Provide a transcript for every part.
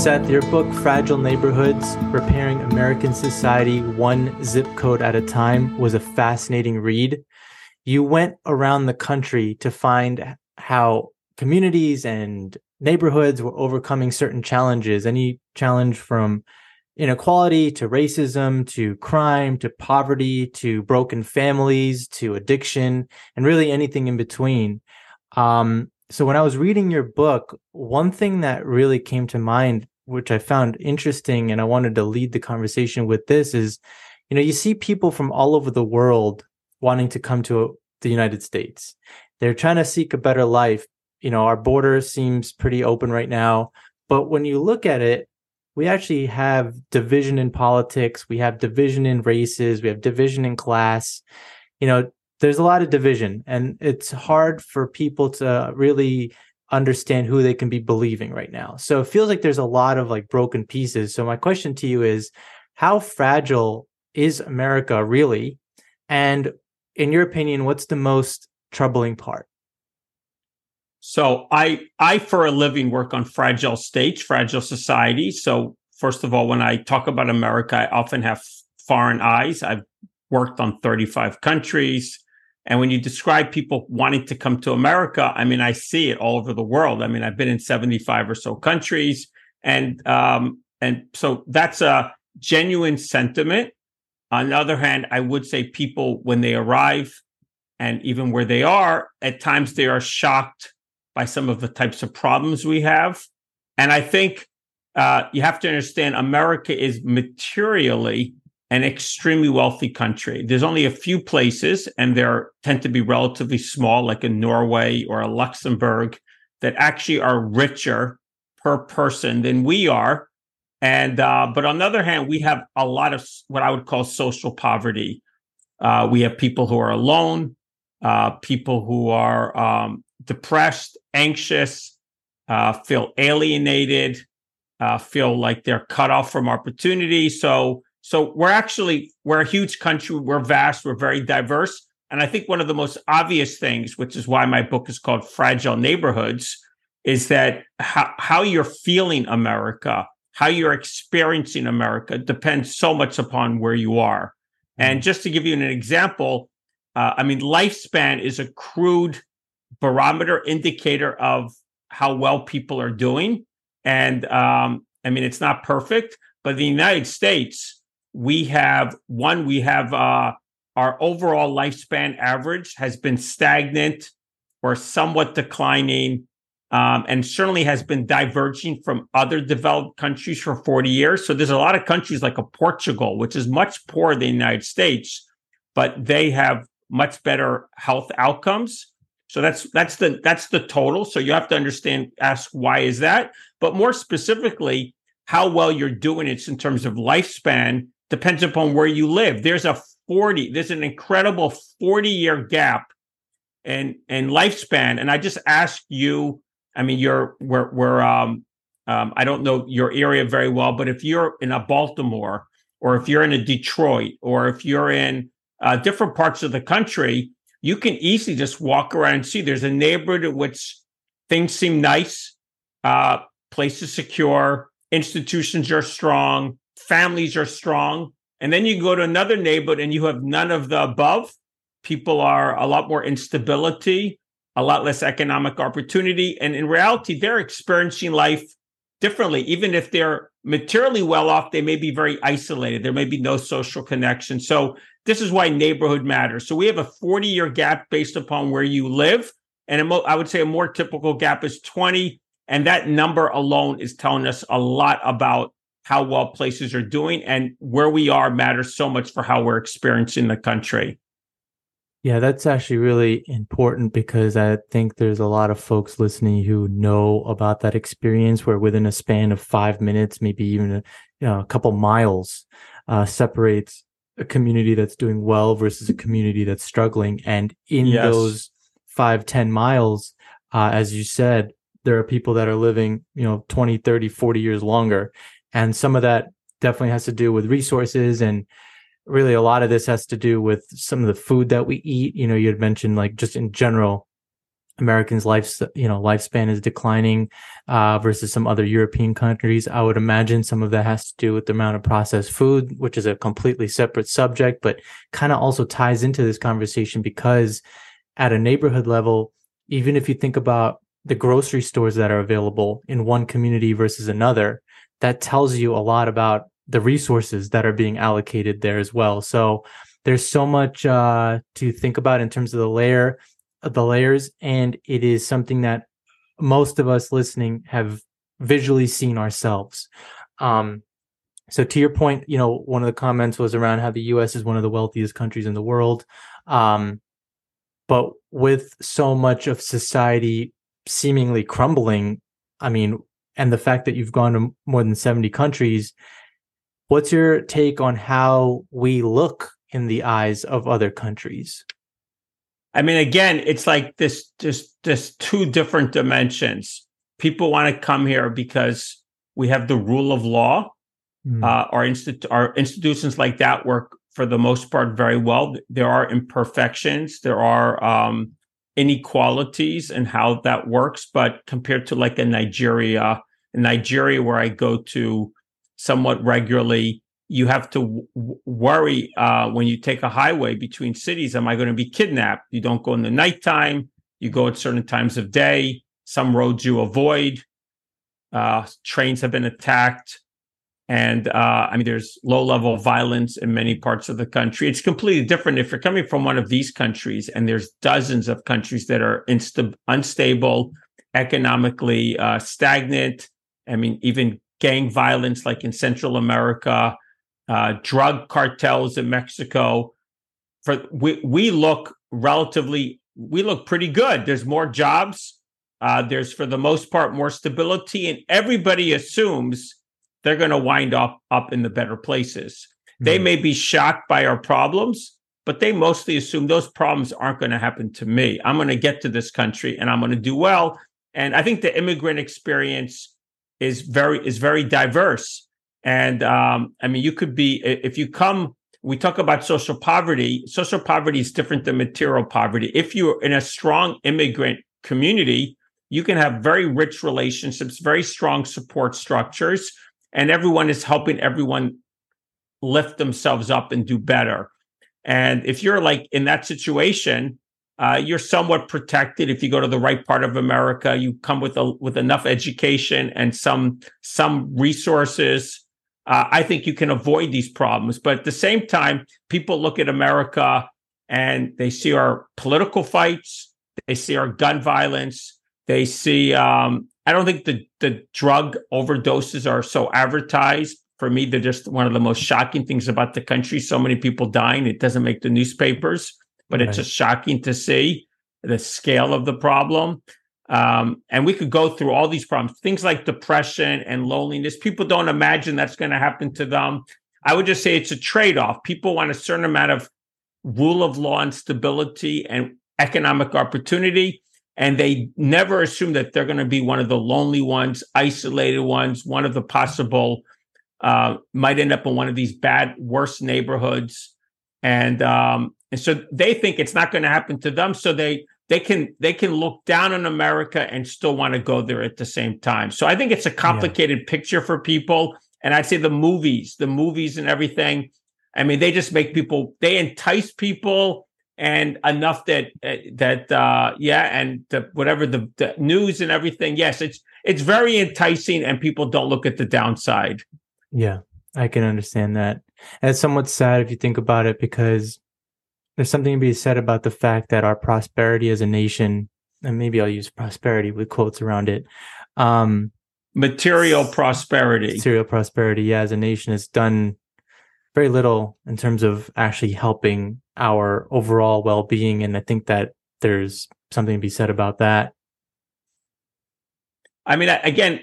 Seth, your book, Fragile Neighborhoods Repairing American Society One Zip Code at a Time, was a fascinating read. You went around the country to find how communities and neighborhoods were overcoming certain challenges, any challenge from inequality to racism to crime to poverty to broken families to addiction and really anything in between. Um, so when I was reading your book, one thing that really came to mind, which I found interesting, and I wanted to lead the conversation with this is, you know, you see people from all over the world wanting to come to the United States. They're trying to seek a better life. You know, our border seems pretty open right now, but when you look at it, we actually have division in politics, we have division in races, we have division in class. You know, there's a lot of division and it's hard for people to really understand who they can be believing right now. So it feels like there's a lot of like broken pieces. So my question to you is how fragile is America really? And in your opinion, what's the most troubling part? So I I for a living work on fragile states, fragile societies. So first of all, when I talk about America, I often have foreign eyes. I've worked on 35 countries. And when you describe people wanting to come to America, I mean, I see it all over the world. I mean, I've been in 75 or so countries. And um, and so that's a genuine sentiment. On the other hand, I would say people, when they arrive and even where they are, at times they are shocked by some of the types of problems we have. And I think uh, you have to understand America is materially an extremely wealthy country. There's only a few places, and they tend to be relatively small, like in Norway or Luxembourg, that actually are richer per person than we are. And uh, but on the other hand, we have a lot of what I would call social poverty. Uh, we have people who are alone, uh, people who are um, depressed, anxious, uh, feel alienated, uh, feel like they're cut off from opportunity. So so we're actually we're a huge country. We're vast. We're very diverse. And I think one of the most obvious things, which is why my book is called Fragile Neighborhoods, is that how, how you're feeling America, how you're experiencing America depends so much upon where you are. And mm-hmm. just to give you an example, uh, I mean, lifespan is a crude barometer indicator of how well people are doing. And um, I mean, it's not perfect, but the United States, we have one, we have uh, our overall lifespan average has been stagnant or somewhat declining, um, and certainly has been diverging from other developed countries for 40 years. So there's a lot of countries like a Portugal, which is much poorer than the United States, but they have much better health outcomes. So that's that's the that's the total. So you have to understand, ask why is that? But more specifically, how well you're doing it in terms of lifespan depends upon where you live. There's a 40, there's an incredible 40 year gap and and lifespan. And I just ask you, I mean, you're we're we're um um, I don't know your area very well, but if you're in a Baltimore or if you're in a Detroit or if you're in uh, different parts of the country, you can easily just walk around and see there's a neighborhood in which things seem nice, uh, places secure, institutions are strong, families are strong. And then you go to another neighborhood and you have none of the above. People are a lot more instability, a lot less economic opportunity. And in reality, they're experiencing life differently. Even if they're materially well off, they may be very isolated. There may be no social connection. So this is why neighborhood matters. So we have a 40 year gap based upon where you live. And I would say a more typical gap is 20. And that number alone is telling us a lot about how well places are doing and where we are matters so much for how we're experiencing the country. Yeah, that's actually really important because I think there's a lot of folks listening who know about that experience where within a span of five minutes, maybe even a, you know, a couple miles, uh, separates a community that's doing well versus a community that's struggling. And in yes. those five, 10 miles, uh, as you said, there are people that are living, you know, 20, 30, 40 years longer. And some of that definitely has to do with resources and really a lot of this has to do with some of the food that we eat. You know, you had mentioned like just in general, Americans' life, you know, lifespan is declining uh, versus some other European countries. I would imagine some of that has to do with the amount of processed food, which is a completely separate subject, but kind of also ties into this conversation because at a neighborhood level, even if you think about the grocery stores that are available in one community versus another, that tells you a lot about the resources that are being allocated there as well. So there's so much uh, to think about in terms of the layer the layers and it is something that most of us listening have visually seen ourselves um, so to your point you know one of the comments was around how the us is one of the wealthiest countries in the world um, but with so much of society seemingly crumbling i mean and the fact that you've gone to more than 70 countries what's your take on how we look in the eyes of other countries I mean, again, it's like this just just two different dimensions. People want to come here because we have the rule of law. Mm. Uh, our, institu- our institutions like that work for the most part very well. There are imperfections, there are um, inequalities in how that works, but compared to like a Nigeria, in Nigeria where I go to somewhat regularly, you have to w- worry uh, when you take a highway between cities am i going to be kidnapped? You don't go in the nighttime you go at certain times of day some roads you avoid uh, trains have been attacked and uh, i mean there's low level violence in many parts of the country. It's completely different if you're coming from one of these countries and there's dozens of countries that are insta- unstable economically uh, stagnant i mean even gang violence like in central america uh, drug cartels in Mexico. For we we look relatively we look pretty good. There's more jobs. Uh, there's for the most part more stability, and everybody assumes they're going to wind up up in the better places. Mm-hmm. They may be shocked by our problems, but they mostly assume those problems aren't going to happen to me. I'm going to get to this country and I'm going to do well. And I think the immigrant experience is very is very diverse. And um, I mean, you could be, if you come, we talk about social poverty. Social poverty is different than material poverty. If you're in a strong immigrant community, you can have very rich relationships, very strong support structures, and everyone is helping everyone lift themselves up and do better. And if you're like in that situation, uh, you're somewhat protected if you go to the right part of America. You come with a with enough education and some some resources uh, I think you can avoid these problems. But at the same time, people look at America and they see our political fights, they see our gun violence, they see. Um, I don't think the the drug overdoses are so advertised. For me, they're just one of the most shocking things about the country. So many people dying. It doesn't make the newspapers, but right. it's just shocking to see the scale of the problem. Um, and we could go through all these problems, things like depression and loneliness. People don't imagine that's going to happen to them. I would just say it's a trade off. People want a certain amount of rule of law and stability and economic opportunity. And they never assume that they're going to be one of the lonely ones, isolated ones, one of the possible, uh, might end up in one of these bad, worse neighborhoods. And, um, and so they think it's not going to happen to them. So they, they can they can look down on America and still want to go there at the same time. So I think it's a complicated yeah. picture for people. And I'd say the movies, the movies and everything. I mean, they just make people they entice people and enough that that uh yeah and the, whatever the, the news and everything yes it's it's very enticing and people don't look at the downside yeah i can understand that and it's somewhat sad if you think about it because there's something to be said about the fact that our prosperity as a nation, and maybe I'll use prosperity with quotes around it. Um, material prosperity. Material prosperity, yeah, as a nation has done very little in terms of actually helping our overall well being. And I think that there's something to be said about that. I mean, again,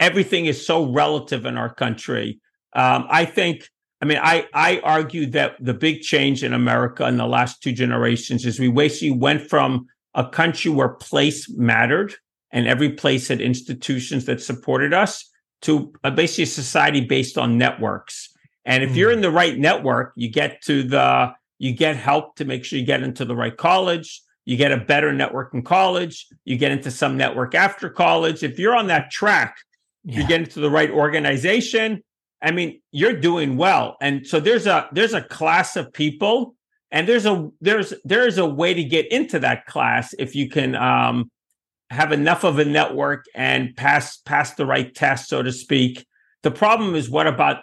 everything is so relative in our country. Um, I think I mean, I, I argue that the big change in America in the last two generations is we basically went from a country where place mattered and every place had institutions that supported us to a basically a society based on networks. And if mm. you're hmm. in the right network, you get to the you get help to make sure you get into the right college, you get a better network in college, you get into some network after college. If you're on that track, yeah. you get into the right organization. I mean, you're doing well. And so there's a there's a class of people and there's a there's there's a way to get into that class if you can um have enough of a network and pass pass the right test, so to speak. The problem is, what about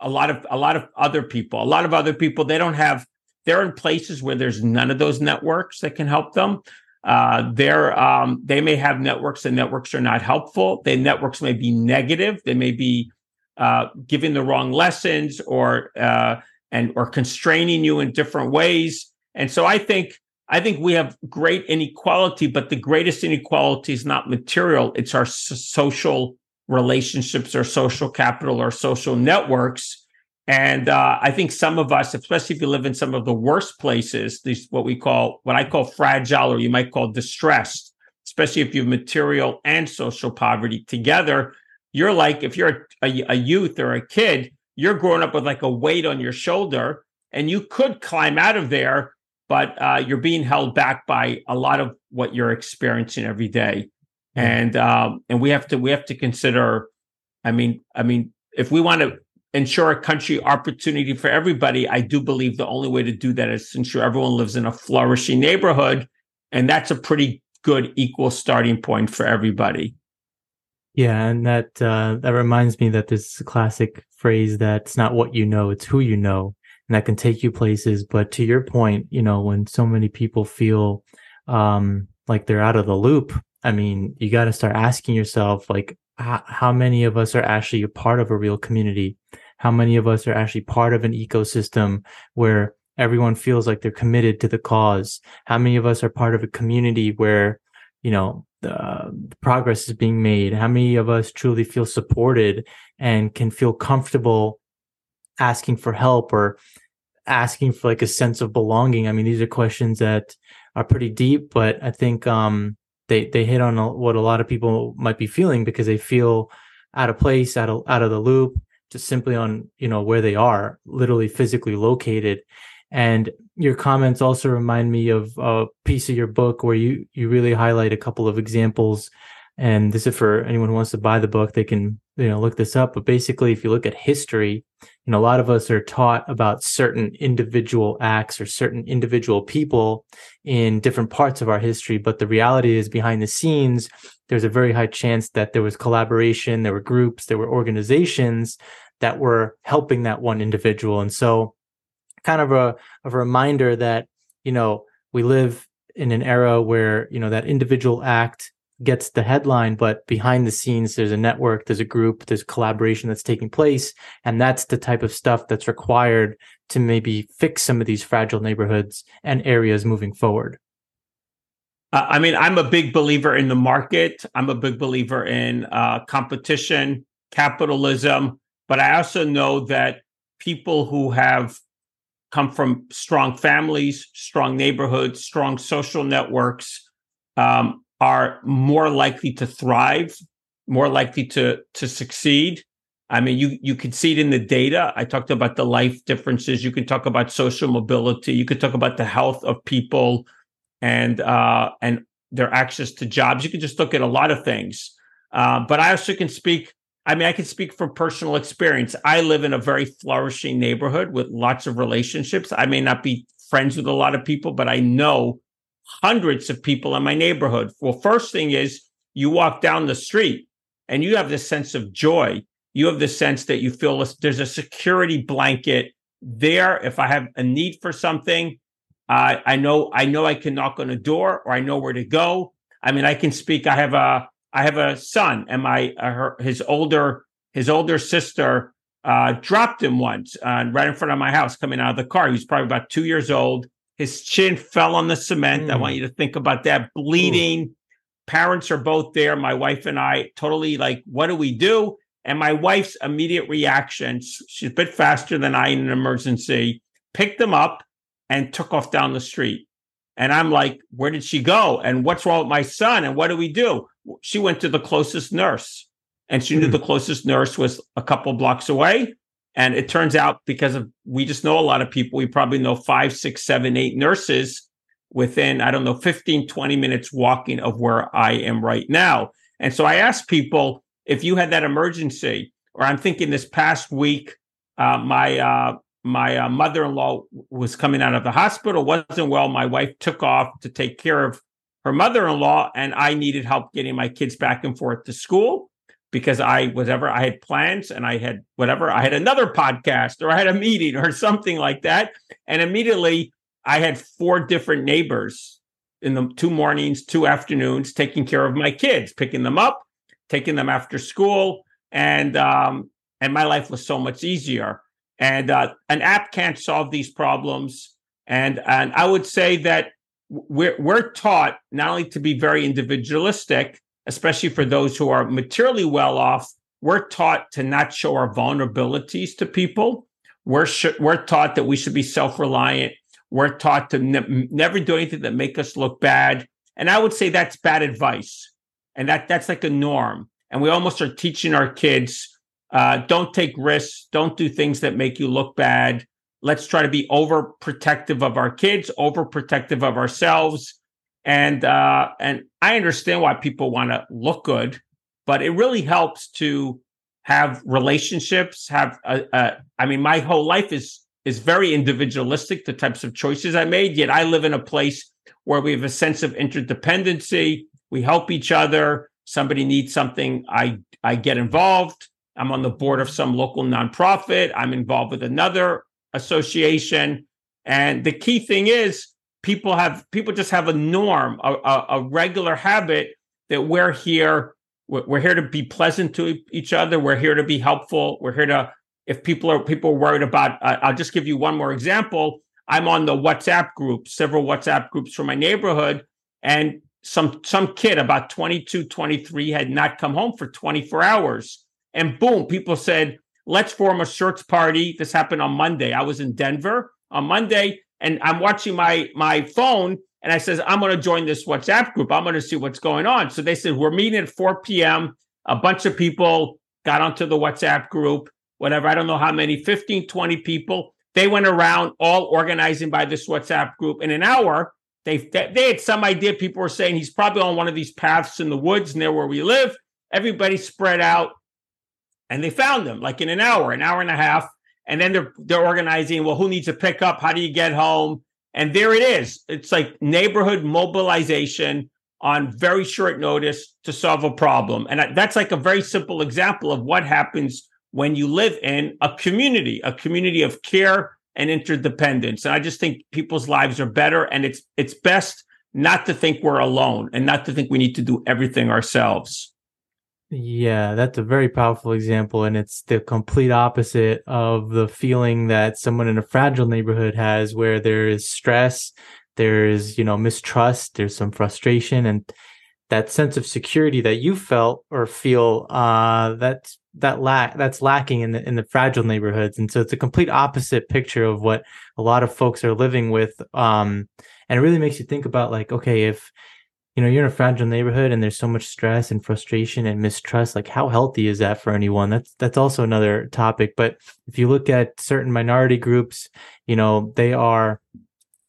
a lot of a lot of other people? A lot of other people they don't have. They're in places where there's none of those networks that can help them. Uh, they're um, they may have networks. and networks are not helpful. The networks may be negative. They may be uh, giving the wrong lessons or uh, and or constraining you in different ways. And so I think I think we have great inequality, but the greatest inequality is not material. It's our social relationships, our social capital, our social networks. And uh, I think some of us, especially if you live in some of the worst places, these what we call, what I call fragile, or you might call distressed, especially if you have material and social poverty together, you're like, if you're a, a youth or a kid, you're growing up with like a weight on your shoulder and you could climb out of there but uh, you're being held back by a lot of what you're experiencing every day. Mm-hmm. and um, and we have to we have to consider. I mean, I mean, if we want to ensure a country opportunity for everybody, I do believe the only way to do that is to ensure everyone lives in a flourishing neighborhood, and that's a pretty good equal starting point for everybody. Yeah, and that uh, that reminds me that this classic phrase that's not what you know, it's who you know and that can take you places. But to your point, you know, when so many people feel um, like they're out of the loop, I mean, you got to start asking yourself, like, h- how many of us are actually a part of a real community? How many of us are actually part of an ecosystem where everyone feels like they're committed to the cause? How many of us are part of a community where, you know, the, progress is being made? How many of us truly feel supported and can feel comfortable asking for help or asking for like a sense of belonging? I mean, these are questions that are pretty deep, but I think um, they they hit on what a lot of people might be feeling because they feel out of place, out of out of the loop, just simply on you know where they are, literally physically located. And your comments also remind me of a piece of your book where you you really highlight a couple of examples. And this is for anyone who wants to buy the book; they can you know look this up. But basically, if you look at history, you know, a lot of us are taught about certain individual acts or certain individual people in different parts of our history. But the reality is behind the scenes, there's a very high chance that there was collaboration, there were groups, there were organizations that were helping that one individual. And so kind of a, a reminder that, you know, we live in an era where, you know, that individual act gets the headline, but behind the scenes, there's a network, there's a group, there's collaboration that's taking place. And that's the type of stuff that's required to maybe fix some of these fragile neighborhoods and areas moving forward. I mean, I'm a big believer in the market. I'm a big believer in uh, competition, capitalism, but I also know that people who have come from strong families, strong neighborhoods, strong social networks, um, are more likely to thrive, more likely to to succeed. I mean, you you can see it in the data. I talked about the life differences. You can talk about social mobility. You could talk about the health of people and uh, and their access to jobs. You can just look at a lot of things. Uh, but I also can speak. I mean, I can speak from personal experience. I live in a very flourishing neighborhood with lots of relationships. I may not be friends with a lot of people, but I know hundreds of people in my neighborhood. Well, first thing is you walk down the street and you have this sense of joy. You have the sense that you feel there's a security blanket there. If I have a need for something, uh, I know I know I can knock on a door or I know where to go. I mean, I can speak. I have a I have a son, and my uh, her, his older his older sister uh, dropped him once uh, right in front of my house coming out of the car. He was probably about two years old. His chin fell on the cement. Mm. I want mm. you to think about that. Bleeding. Ooh. Parents are both there. My wife and I totally like, what do we do? And my wife's immediate reaction, she's a bit faster than I in an emergency, picked them up and took off down the street. And I'm like, where did she go? And what's wrong with my son? And what do we do? She went to the closest nurse and she knew the closest nurse was a couple blocks away. And it turns out because of we just know a lot of people, we probably know five, six, seven, eight nurses within, I don't know, 15, 20 minutes walking of where I am right now. And so I asked people if you had that emergency, or I'm thinking this past week, uh, my uh, my uh, mother-in-law was coming out of the hospital, wasn't well. My wife took off to take care of her mother-in-law, and I needed help getting my kids back and forth to school because I whatever I had plans and I had whatever I had another podcast or I had a meeting or something like that, and immediately I had four different neighbors in the two mornings, two afternoons, taking care of my kids, picking them up, taking them after school, and um, and my life was so much easier. And uh, an app can't solve these problems. And and I would say that we're we're taught not only to be very individualistic, especially for those who are materially well off. We're taught to not show our vulnerabilities to people. We're sh- we're taught that we should be self reliant. We're taught to ne- never do anything that make us look bad. And I would say that's bad advice. And that that's like a norm. And we almost are teaching our kids uh, don't take risks. Don't do things that make you look bad. Let's try to be overprotective of our kids, overprotective of ourselves. And uh, and I understand why people want to look good, but it really helps to have relationships. Have a, a, I mean, my whole life is is very individualistic. The types of choices I made. Yet I live in a place where we have a sense of interdependency. We help each other. Somebody needs something, I I get involved I'm on the board of some local nonprofit. I'm involved with another association. And the key thing is people have people just have a norm, a, a, a regular habit that we're here. We're here to be pleasant to each other. We're here to be helpful. We're here to, if people are people are worried about, uh, I'll just give you one more example. I'm on the WhatsApp group, several WhatsApp groups from my neighborhood, and some some kid about 22, 23 had not come home for 24 hours and boom, people said, let's form a search party. This happened on Monday. I was in Denver on Monday and I'm watching my my phone and I says, I'm going to join this WhatsApp group. I'm going to see what's going on. So they said, we're meeting at 4 p.m. A bunch of people got onto the WhatsApp group, whatever. I don't know how many, 15, 20 people. They went around all organizing by this WhatsApp group. In an hour, they, they had some idea. People were saying he's probably on one of these paths in the woods near where we live. Everybody spread out and they found them like in an hour, an hour and a half. And then they're they're organizing. Well, who needs a pickup? How do you get home? And there it is. It's like neighborhood mobilization on very short notice to solve a problem. And that's like a very simple example of what happens when you live in a community, a community of care and interdependence. And I just think people's lives are better. And it's it's best not to think we're alone and not to think we need to do everything ourselves. Yeah, that's a very powerful example. And it's the complete opposite of the feeling that someone in a fragile neighborhood has where there is stress, there is, you know, mistrust, there's some frustration and that sense of security that you felt or feel, uh, that's, that lack, that's lacking in the, in the fragile neighborhoods. And so it's a complete opposite picture of what a lot of folks are living with. Um, and it really makes you think about like, okay, if, you know you're in a fragile neighborhood and there's so much stress and frustration and mistrust like how healthy is that for anyone? That's that's also another topic but if you look at certain minority groups you know they are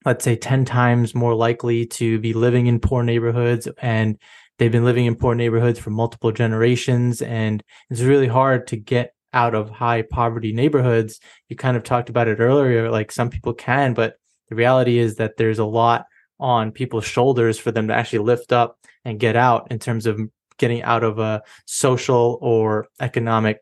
let's say 10 times more likely to be living in poor neighborhoods and they've been living in poor neighborhoods for multiple generations and it's really hard to get out of high poverty neighborhoods. You kind of talked about it earlier like some people can but the reality is that there's a lot on people's shoulders for them to actually lift up and get out in terms of getting out of a social or economic,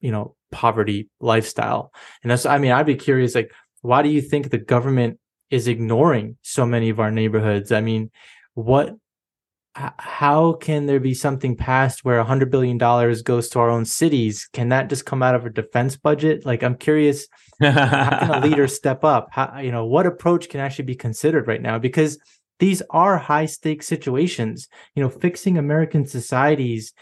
you know, poverty lifestyle. And that's, I mean, I'd be curious, like, why do you think the government is ignoring so many of our neighborhoods? I mean, what, how can there be something passed where a hundred billion dollars goes to our own cities? Can that just come out of a defense budget? Like, I'm curious how can a leader step up? How, you know, what approach can actually be considered right now? Because these are high stakes situations. You know, fixing American societies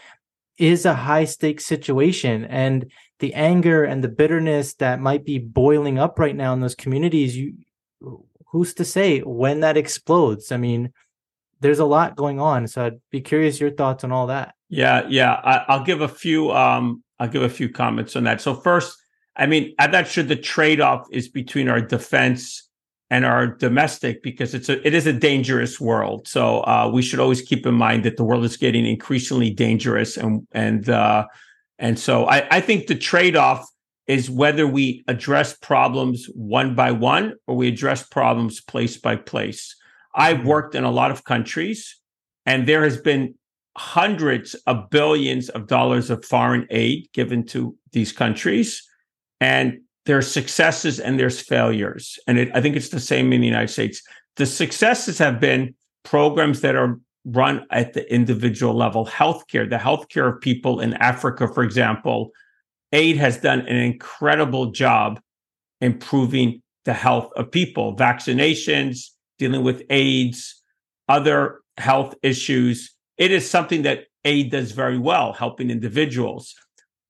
is a high stakes situation. And the anger and the bitterness that might be boiling up right now in those communities, you who's to say when that explodes? I mean, there's a lot going on. So I'd be curious your thoughts on all that. Yeah, yeah. I, will give a few um I'll give a few comments on that. So first, I mean, I'm not sure the trade off is between our defense and our domestic because it's a it is a dangerous world. So uh, we should always keep in mind that the world is getting increasingly dangerous, and and uh, and so I, I think the trade off is whether we address problems one by one or we address problems place by place. I've worked in a lot of countries, and there has been hundreds of billions of dollars of foreign aid given to these countries, and there's successes and there's failures. And it, I think it's the same in the United States. The successes have been programs that are run at the individual level. Healthcare, the healthcare of people in Africa, for example, aid has done an incredible job improving the health of people, vaccinations, dealing with AIDS, other health issues. It is something that aid does very well, helping individuals.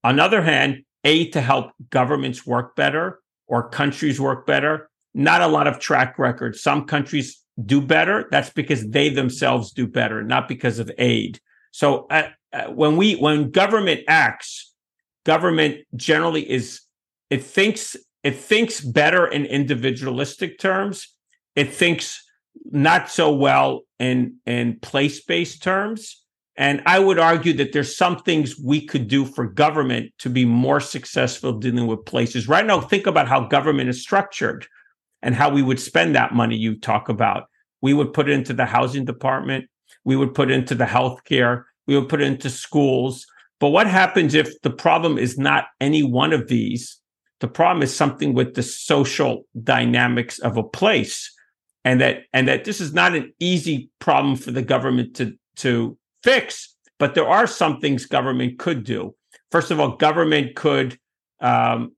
On the other hand, aid to help governments work better or countries work better. Not a lot of track record. Some countries do better. That's because they themselves do better, not because of aid. So uh, uh, when we when government acts, government generally is it thinks it thinks better in individualistic terms. It thinks not so well in in place based terms. And I would argue that there's some things we could do for government to be more successful dealing with places. Right now, think about how government is structured and how we would spend that money you talk about. We would put it into the housing department. We would put it into the healthcare. We would put it into schools. But what happens if the problem is not any one of these? The problem is something with the social dynamics of a place. And that, and that this is not an easy problem for the government to, to fix, but there are some things government could do. First of all, government could um,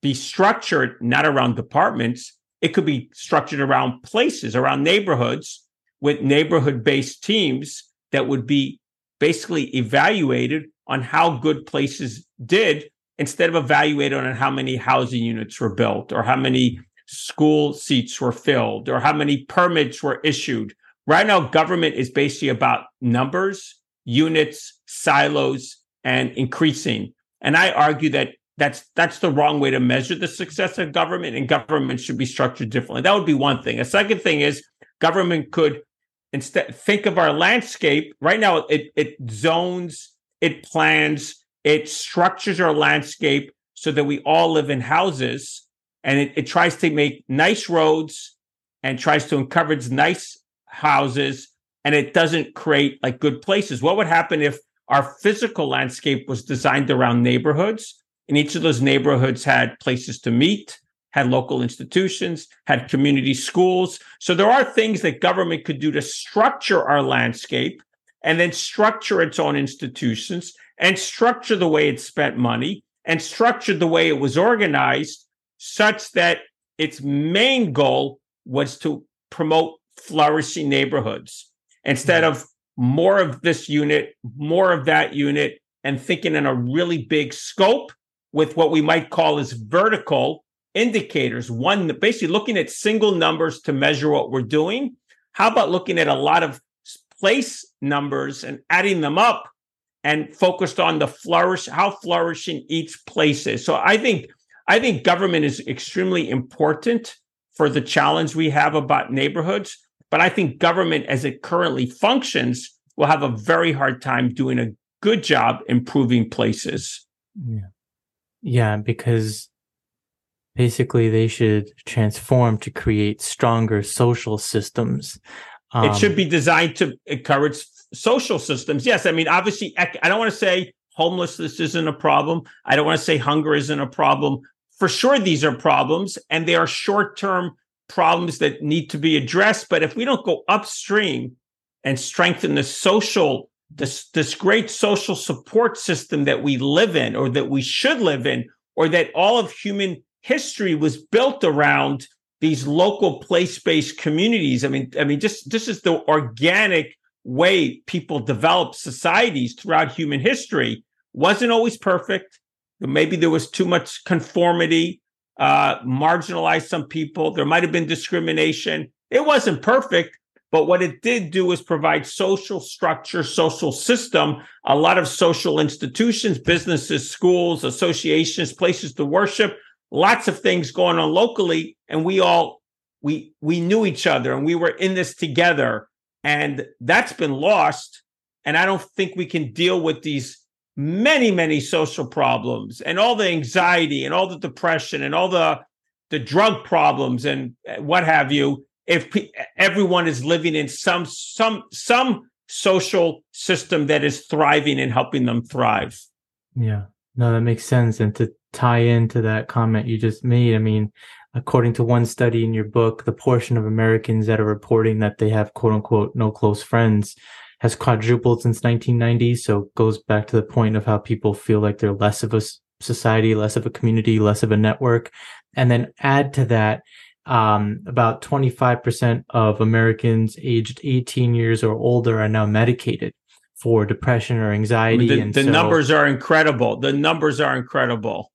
be structured not around departments. It could be structured around places, around neighborhoods with neighborhood based teams that would be basically evaluated on how good places did instead of evaluated on how many housing units were built or how many school seats were filled or how many permits were issued Right now, government is basically about numbers, units, silos, and increasing. And I argue that that's that's the wrong way to measure the success of government, and government should be structured differently. That would be one thing. A second thing is government could instead think of our landscape. Right now, it it zones, it plans, it structures our landscape so that we all live in houses, and it, it tries to make nice roads and tries to encourage nice houses and it doesn't create like good places. What would happen if our physical landscape was designed around neighborhoods and each of those neighborhoods had places to meet, had local institutions, had community schools. So there are things that government could do to structure our landscape and then structure its own institutions and structure the way it spent money and structure the way it was organized such that its main goal was to promote flourishing neighborhoods instead hmm. of more of this unit, more of that unit, and thinking in a really big scope with what we might call as vertical indicators. One, basically looking at single numbers to measure what we're doing. How about looking at a lot of place numbers and adding them up and focused on the flourish, how flourishing each place is. So I think I think government is extremely important for the challenge we have about neighborhoods. But I think government, as it currently functions, will have a very hard time doing a good job improving places. Yeah. Yeah, because basically they should transform to create stronger social systems. Um, it should be designed to encourage social systems. Yes, I mean, obviously, I don't want to say homelessness isn't a problem. I don't want to say hunger isn't a problem. For sure, these are problems, and they are short term problems that need to be addressed. But if we don't go upstream and strengthen the social, this, this great social support system that we live in, or that we should live in, or that all of human history was built around these local place-based communities. I mean, I mean, just this is the organic way people develop societies throughout human history. Wasn't always perfect. Maybe there was too much conformity uh, marginalized some people. There might have been discrimination. It wasn't perfect, but what it did do was provide social structure, social system, a lot of social institutions, businesses, schools, associations, places to worship, lots of things going on locally. And we all we we knew each other and we were in this together and that's been lost and i don't think we can deal with these many many social problems and all the anxiety and all the depression and all the the drug problems and uh, what have you if everyone is living in some some some social system that is thriving and helping them thrive. Yeah. No that makes sense. And to tie into that comment you just made i mean according to one study in your book the portion of americans that are reporting that they have quote unquote no close friends has quadrupled since 1990 so goes back to the point of how people feel like they're less of a society less of a community less of a network and then add to that um, about 25% of Americans aged 18 years or older are now medicated for depression or anxiety. I mean, the, the so, numbers are incredible. The numbers are incredible.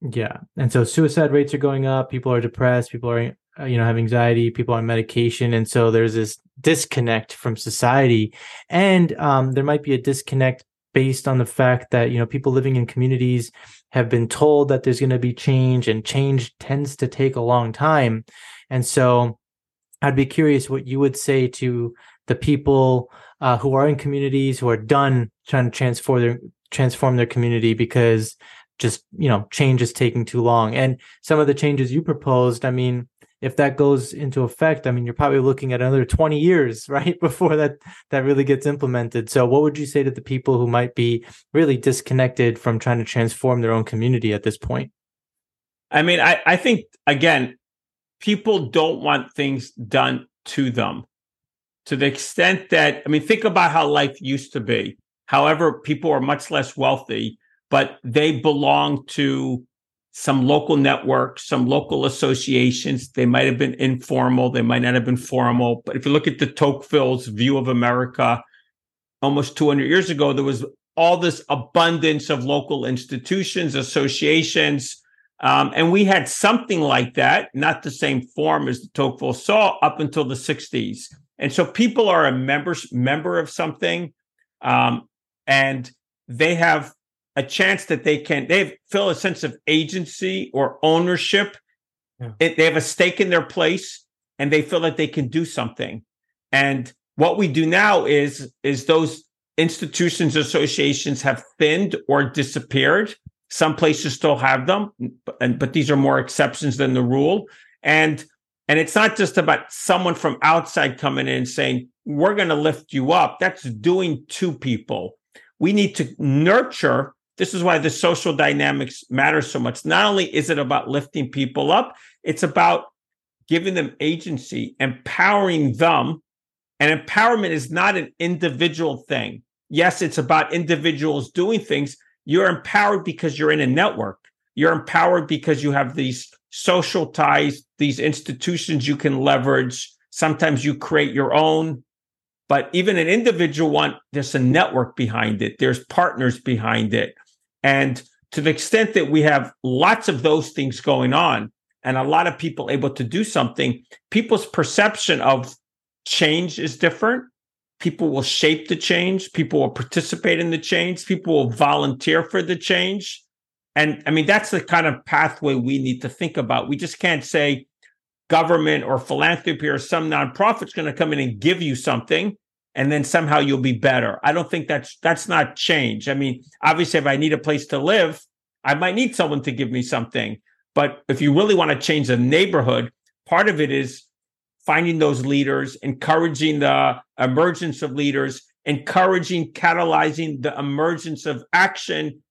Yeah. And so suicide rates are going up. People are depressed. People are, you know, have anxiety. People on medication. And so there's this disconnect from society. And um, there might be a disconnect based on the fact that, you know, people living in communities have been told that there's going to be change and change tends to take a long time. And so I'd be curious what you would say to the people uh, who are in communities who are done trying to transform their transform their community because just you know change is taking too long and some of the changes you proposed i mean if that goes into effect, I mean, you're probably looking at another 20 years, right, before that that really gets implemented. So, what would you say to the people who might be really disconnected from trying to transform their own community at this point? I mean, I, I think again, people don't want things done to them to the extent that I mean, think about how life used to be. However, people are much less wealthy, but they belong to some local networks, some local associations. They might have been informal, they might not have been formal. But if you look at the Tocqueville's view of America almost 200 years ago, there was all this abundance of local institutions, associations. Um, and we had something like that, not the same form as the Tocqueville saw up until the 60s. And so people are a members, member of something, um, and they have a chance that they can they feel a sense of agency or ownership. Yeah. it, they have a stake in their place and they feel that they can do something. And what we do now is is those institutions associations have thinned or disappeared. Some places still have them but, but these are more exceptions than the rule. And and it's not just about someone from outside coming in and saying we're going to lift you up. That's doing to people. We need to nurture this is why the social dynamics matter so much. Not only is it about lifting people up, it's about giving them agency, empowering them. And empowerment is not an individual thing. Yes, it's about individuals doing things. You're empowered because you're in a network. You're empowered because you have these social ties, these institutions you can leverage. Sometimes you create your own. But even an individual one, there's a network behind it, there's partners behind it. And to the extent that we have lots of those things going on and a lot of people able to do something, people's perception of change is different. People will shape the change. People will participate in the change. People will volunteer for the change. And I mean, that's the kind of pathway we need to think about. We just can't say government or philanthropy or some nonprofit's going to come in and give you something and then somehow you'll be better. I don't think that's that's not change. I mean, obviously, if I need a place to live, I might need someone to give me something. But if you really want to change the neighborhood, part of it is finding those leaders, encouraging the emergence of leaders, encouraging, catalyzing the emergence of action,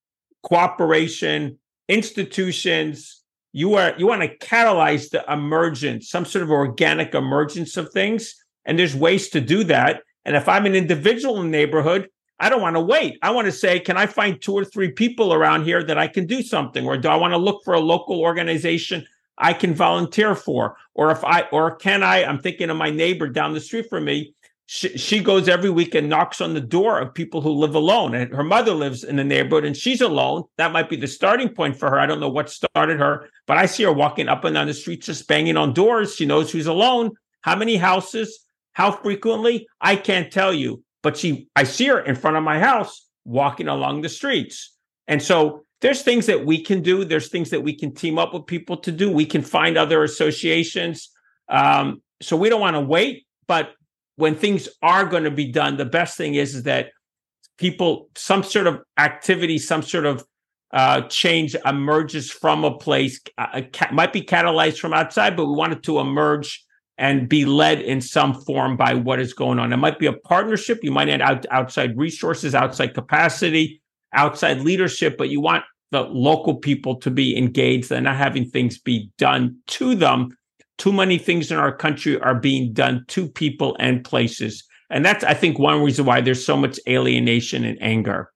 cooperation, institutions. You are you want to catalyze the emergence, some sort of organic emergence of things. And there's ways to do that. And if I'm an individual in the neighborhood, I don't want to wait. I want to say, can I find two or three people around here that I can do something? Or do I want to look for a local organization I can volunteer for? Or if I, or can I, I'm thinking of my neighbor down the street from me. She, she goes every week and knocks on the door of people who live alone. And her mother lives in the neighborhood and she's alone. That might be the starting point for her. I don't know what started her, but I see her walking up and down the street, just banging on doors. She knows who's alone. How many houses? How frequently? I can't tell you, but she, I see her in front of my house walking along the streets. And so there's things that we can do. There's things that we can team up with people to do. We can find other associations. Um, so we don't want to wait, but when things are going to be done, the best thing is, is that people, some sort of activity, some sort of uh, change emerges from a place, uh, might be catalyzed from outside, but we want it to emerge and be led in some form by what is going on. It might be a partnership. You might add out, outside resources, outside capacity, outside leadership, but you want the local people to be engaged and not having things be done to them. Too many things in our country are being done to people and places. And that's, I think, one reason why there's so much alienation and anger.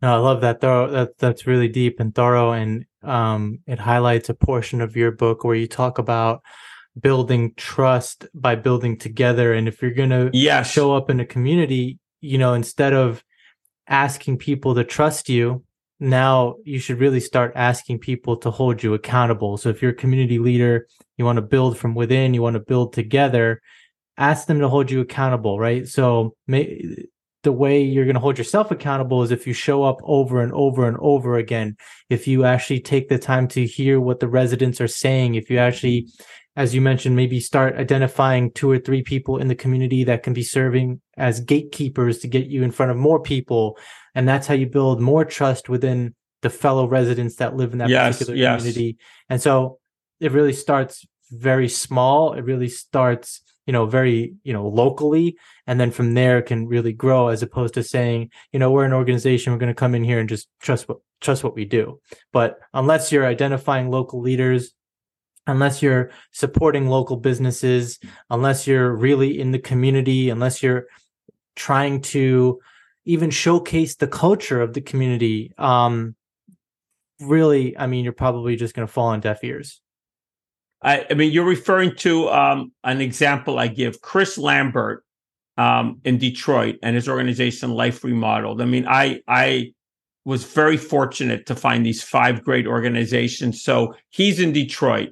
No, I love that. That that's really deep and thorough, and um, it highlights a portion of your book where you talk about building trust by building together. And if you're gonna yes. show up in a community, you know, instead of asking people to trust you, now you should really start asking people to hold you accountable. So if you're a community leader, you want to build from within, you want to build together, ask them to hold you accountable, right? So may, the way you're going to hold yourself accountable is if you show up over and over and over again. If you actually take the time to hear what the residents are saying, if you actually, as you mentioned, maybe start identifying two or three people in the community that can be serving as gatekeepers to get you in front of more people. And that's how you build more trust within the fellow residents that live in that yes, particular yes. community. And so it really starts very small. It really starts you know very you know locally and then from there can really grow as opposed to saying you know we're an organization we're going to come in here and just trust what trust what we do but unless you're identifying local leaders unless you're supporting local businesses unless you're really in the community unless you're trying to even showcase the culture of the community um really i mean you're probably just going to fall on deaf ears I, I mean, you're referring to um, an example I give. Chris Lambert um, in Detroit and his organization Life Remodeled. I mean, I I was very fortunate to find these five great organizations. So he's in Detroit.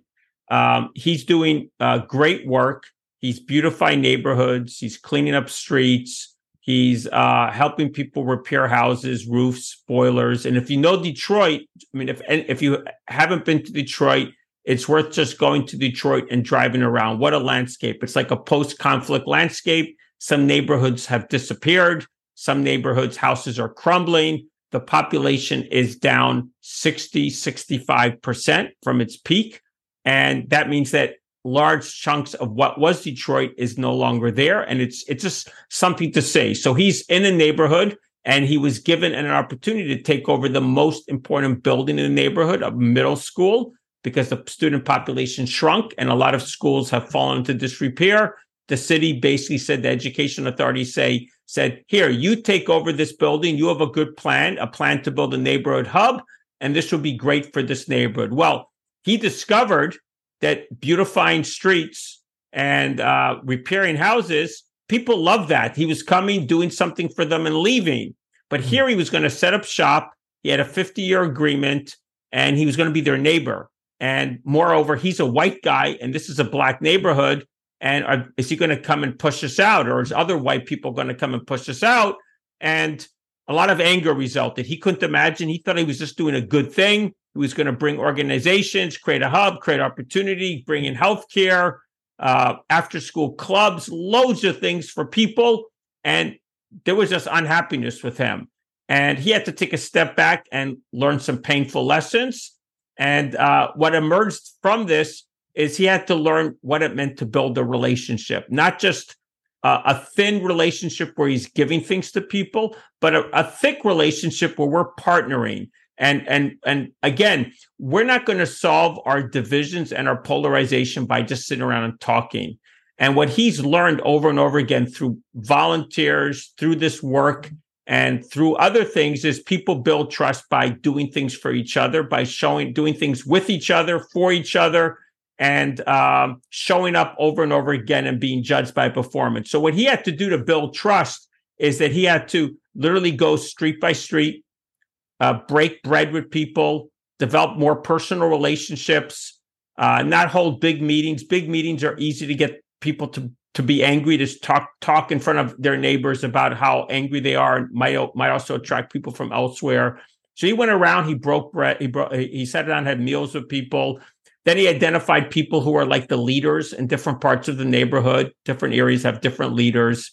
Um, he's doing uh, great work. He's beautifying neighborhoods. He's cleaning up streets. He's uh, helping people repair houses, roofs, boilers. And if you know Detroit, I mean, if if you haven't been to Detroit, it's worth just going to Detroit and driving around. What a landscape. It's like a post conflict landscape. Some neighborhoods have disappeared. Some neighborhoods, houses are crumbling. The population is down 60, 65% from its peak. And that means that large chunks of what was Detroit is no longer there. And it's, it's just something to say. So he's in a neighborhood and he was given an opportunity to take over the most important building in the neighborhood, a middle school because the student population shrunk and a lot of schools have fallen into disrepair. The city basically said the education authorities say said, "Here, you take over this building. You have a good plan, a plan to build a neighborhood hub, and this will be great for this neighborhood." Well, he discovered that beautifying streets and uh, repairing houses, people love that. He was coming, doing something for them, and leaving. But hmm. here he was going to set up shop. He had a 50 year agreement, and he was going to be their neighbor. And moreover, he's a white guy and this is a black neighborhood. And are, is he going to come and push us out? Or is other white people going to come and push us out? And a lot of anger resulted. He couldn't imagine. He thought he was just doing a good thing. He was going to bring organizations, create a hub, create opportunity, bring in healthcare, uh, after school clubs, loads of things for people. And there was just unhappiness with him. And he had to take a step back and learn some painful lessons. And uh, what emerged from this is he had to learn what it meant to build a relationship, not just uh, a thin relationship where he's giving things to people, but a, a thick relationship where we're partnering. And and and again, we're not going to solve our divisions and our polarization by just sitting around and talking. And what he's learned over and over again through volunteers, through this work, and through other things is people build trust by doing things for each other by showing doing things with each other for each other and um, showing up over and over again and being judged by performance so what he had to do to build trust is that he had to literally go street by street uh, break bread with people develop more personal relationships uh, not hold big meetings big meetings are easy to get people to to be angry to talk talk in front of their neighbors about how angry they are and might might also attract people from elsewhere. So he went around, he broke bread, he he sat down, had meals with people, then he identified people who are like the leaders in different parts of the neighborhood. Different areas have different leaders.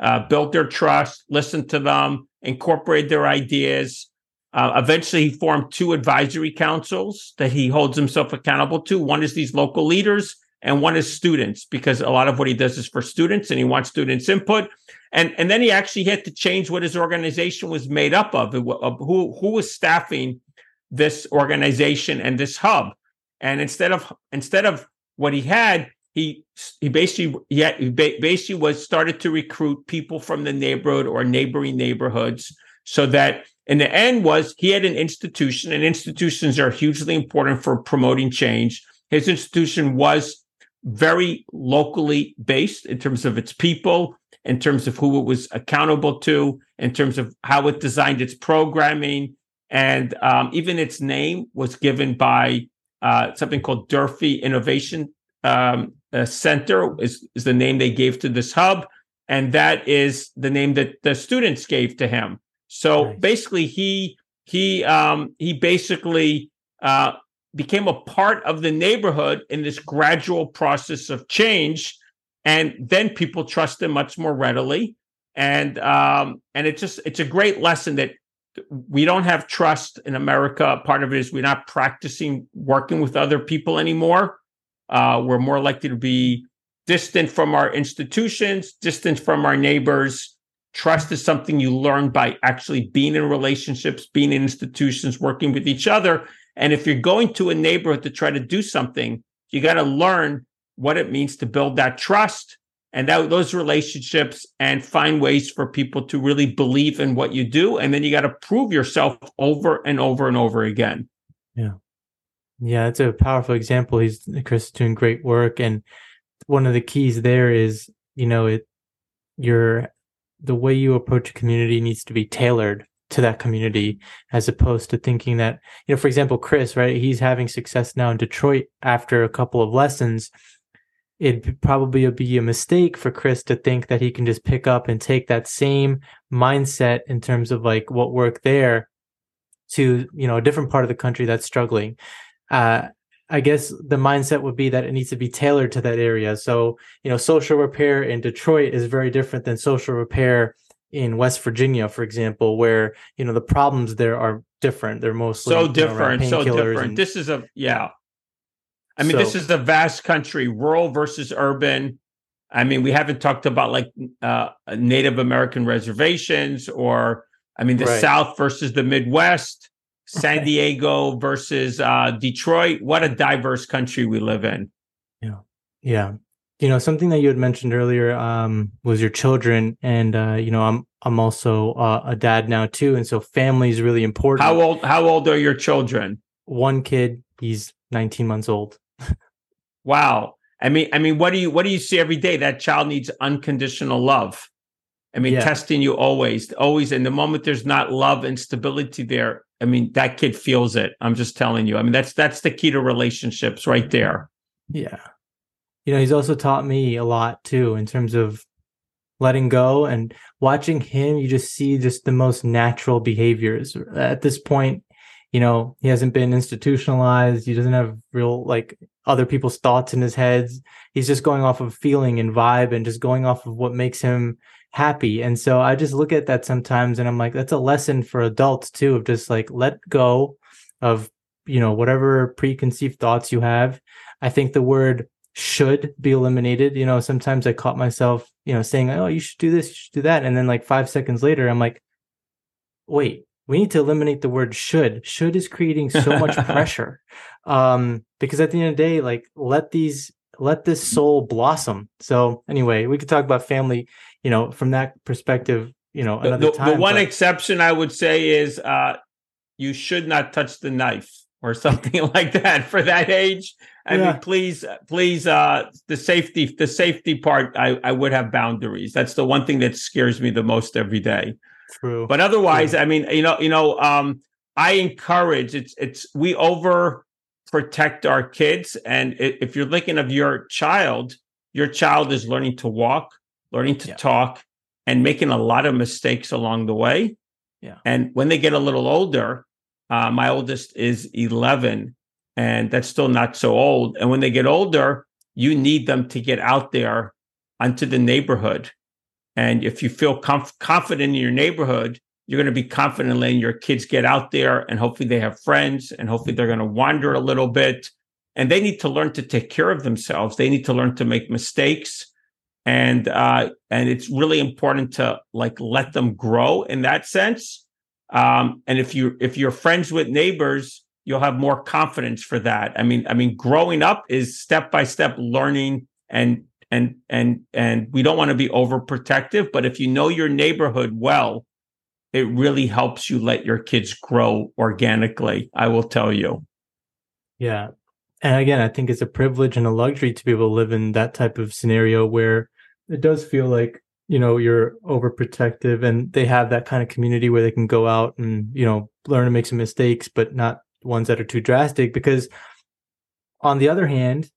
Uh, built their trust, listened to them, incorporated their ideas. Uh, eventually, he formed two advisory councils that he holds himself accountable to. One is these local leaders, and one is students, because a lot of what he does is for students, and he wants students' input. And and then he actually had to change what his organization was made up of, of who who was staffing this organization and this hub. And instead of instead of what he had, he he basically yeah he basically was started to recruit people from the neighborhood or neighboring neighborhoods so that in the end was he had an institution and institutions are hugely important for promoting change his institution was very locally based in terms of its people in terms of who it was accountable to in terms of how it designed its programming and um, even its name was given by uh, something called Durfee Innovation um, uh, Center is, is the name they gave to this hub. And that is the name that the students gave to him. So nice. basically, he he um, he basically uh, became a part of the neighborhood in this gradual process of change, and then people trust him much more readily. And um, and it's just it's a great lesson that we don't have trust in America. Part of it is we're not practicing working with other people anymore. Uh, we're more likely to be distant from our institutions, distant from our neighbors. Trust is something you learn by actually being in relationships, being in institutions, working with each other. And if you're going to a neighborhood to try to do something, you got to learn what it means to build that trust and that, those relationships and find ways for people to really believe in what you do. And then you got to prove yourself over and over and over again. Yeah. Yeah, it's a powerful example. He's Chris doing great work, and one of the keys there is, you know, it your the way you approach a community needs to be tailored to that community, as opposed to thinking that, you know, for example, Chris, right? He's having success now in Detroit after a couple of lessons. It'd probably be a mistake for Chris to think that he can just pick up and take that same mindset in terms of like what worked there to you know a different part of the country that's struggling uh, I guess the mindset would be that it needs to be tailored to that area. So, you know, social repair in Detroit is very different than social repair in West Virginia, for example, where, you know, the problems there are different. They're mostly so different, know, so different. And, this is a, yeah. I mean, so, this is a vast country, rural versus urban. I mean, we haven't talked about like uh, Native American reservations or, I mean, the right. South versus the Midwest. San Diego versus uh, Detroit. What a diverse country we live in. Yeah. Yeah. You know, something that you had mentioned earlier um, was your children. And, uh, you know, I'm, I'm also uh, a dad now too. And so family is really important. How old, how old are your children? One kid, he's 19 months old. wow. I mean, I mean, what do you, what do you see every day? That child needs unconditional love. I mean, yeah. testing you always, always. And the moment there's not love and stability there, I mean, that kid feels it. I'm just telling you. I mean, that's that's the key to relationships right there. Yeah. You know, he's also taught me a lot too in terms of letting go and watching him, you just see just the most natural behaviors. At this point, you know, he hasn't been institutionalized. He doesn't have real like other people's thoughts in his heads. He's just going off of feeling and vibe and just going off of what makes him happy. And so I just look at that sometimes and I'm like, that's a lesson for adults too, of just like let go of, you know, whatever preconceived thoughts you have. I think the word should be eliminated. You know, sometimes I caught myself, you know, saying, Oh, you should do this, you should do that. And then like five seconds later, I'm like, wait, we need to eliminate the word should. Should is creating so much pressure. Um, because at the end of the day, like let these let this soul blossom. So anyway, we could talk about family you know, from that perspective, you know, another the, time. The one but... exception I would say is uh, you should not touch the knife or something like that for that age. I yeah. mean, please, please, uh, the safety, the safety part, I, I would have boundaries. That's the one thing that scares me the most every day. True. But otherwise, True. I mean, you know, you know, um, I encourage it's, it's, we over protect our kids. And if you're thinking of your child, your child is learning to walk, learning to yeah. talk, and making a lot of mistakes along the way. Yeah. And when they get a little older, uh, my oldest is 11, and that's still not so old. And when they get older, you need them to get out there onto the neighborhood. And if you feel conf- confident in your neighborhood, you're going to be confident in letting your kids get out there and hopefully they have friends and hopefully they're going to wander a little bit. And they need to learn to take care of themselves. They need to learn to make mistakes. And uh, and it's really important to like let them grow in that sense. Um, and if you if you're friends with neighbors, you'll have more confidence for that. I mean, I mean, growing up is step by step learning and and and and we don't want to be overprotective but if you know your neighborhood well it really helps you let your kids grow organically i will tell you yeah and again i think it's a privilege and a luxury to be able to live in that type of scenario where it does feel like you know you're overprotective and they have that kind of community where they can go out and you know learn to make some mistakes but not ones that are too drastic because on the other hand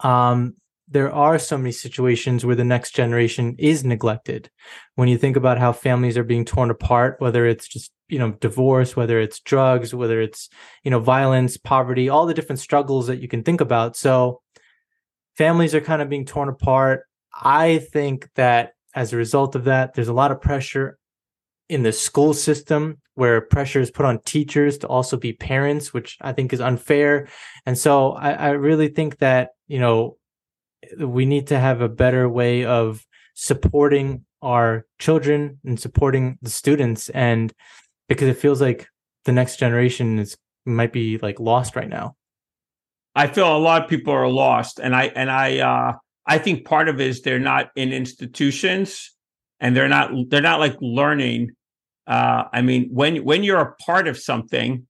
um there are so many situations where the next generation is neglected. When you think about how families are being torn apart, whether it's just, you know, divorce, whether it's drugs, whether it's, you know, violence, poverty, all the different struggles that you can think about. So families are kind of being torn apart. I think that as a result of that, there's a lot of pressure in the school system where pressure is put on teachers to also be parents, which I think is unfair. And so I, I really think that, you know, we need to have a better way of supporting our children and supporting the students. And because it feels like the next generation is might be like lost right now. I feel a lot of people are lost. And i and i uh i think part of it is they're not in institutions and they're not they're not like learning uh i mean when when you're a part of something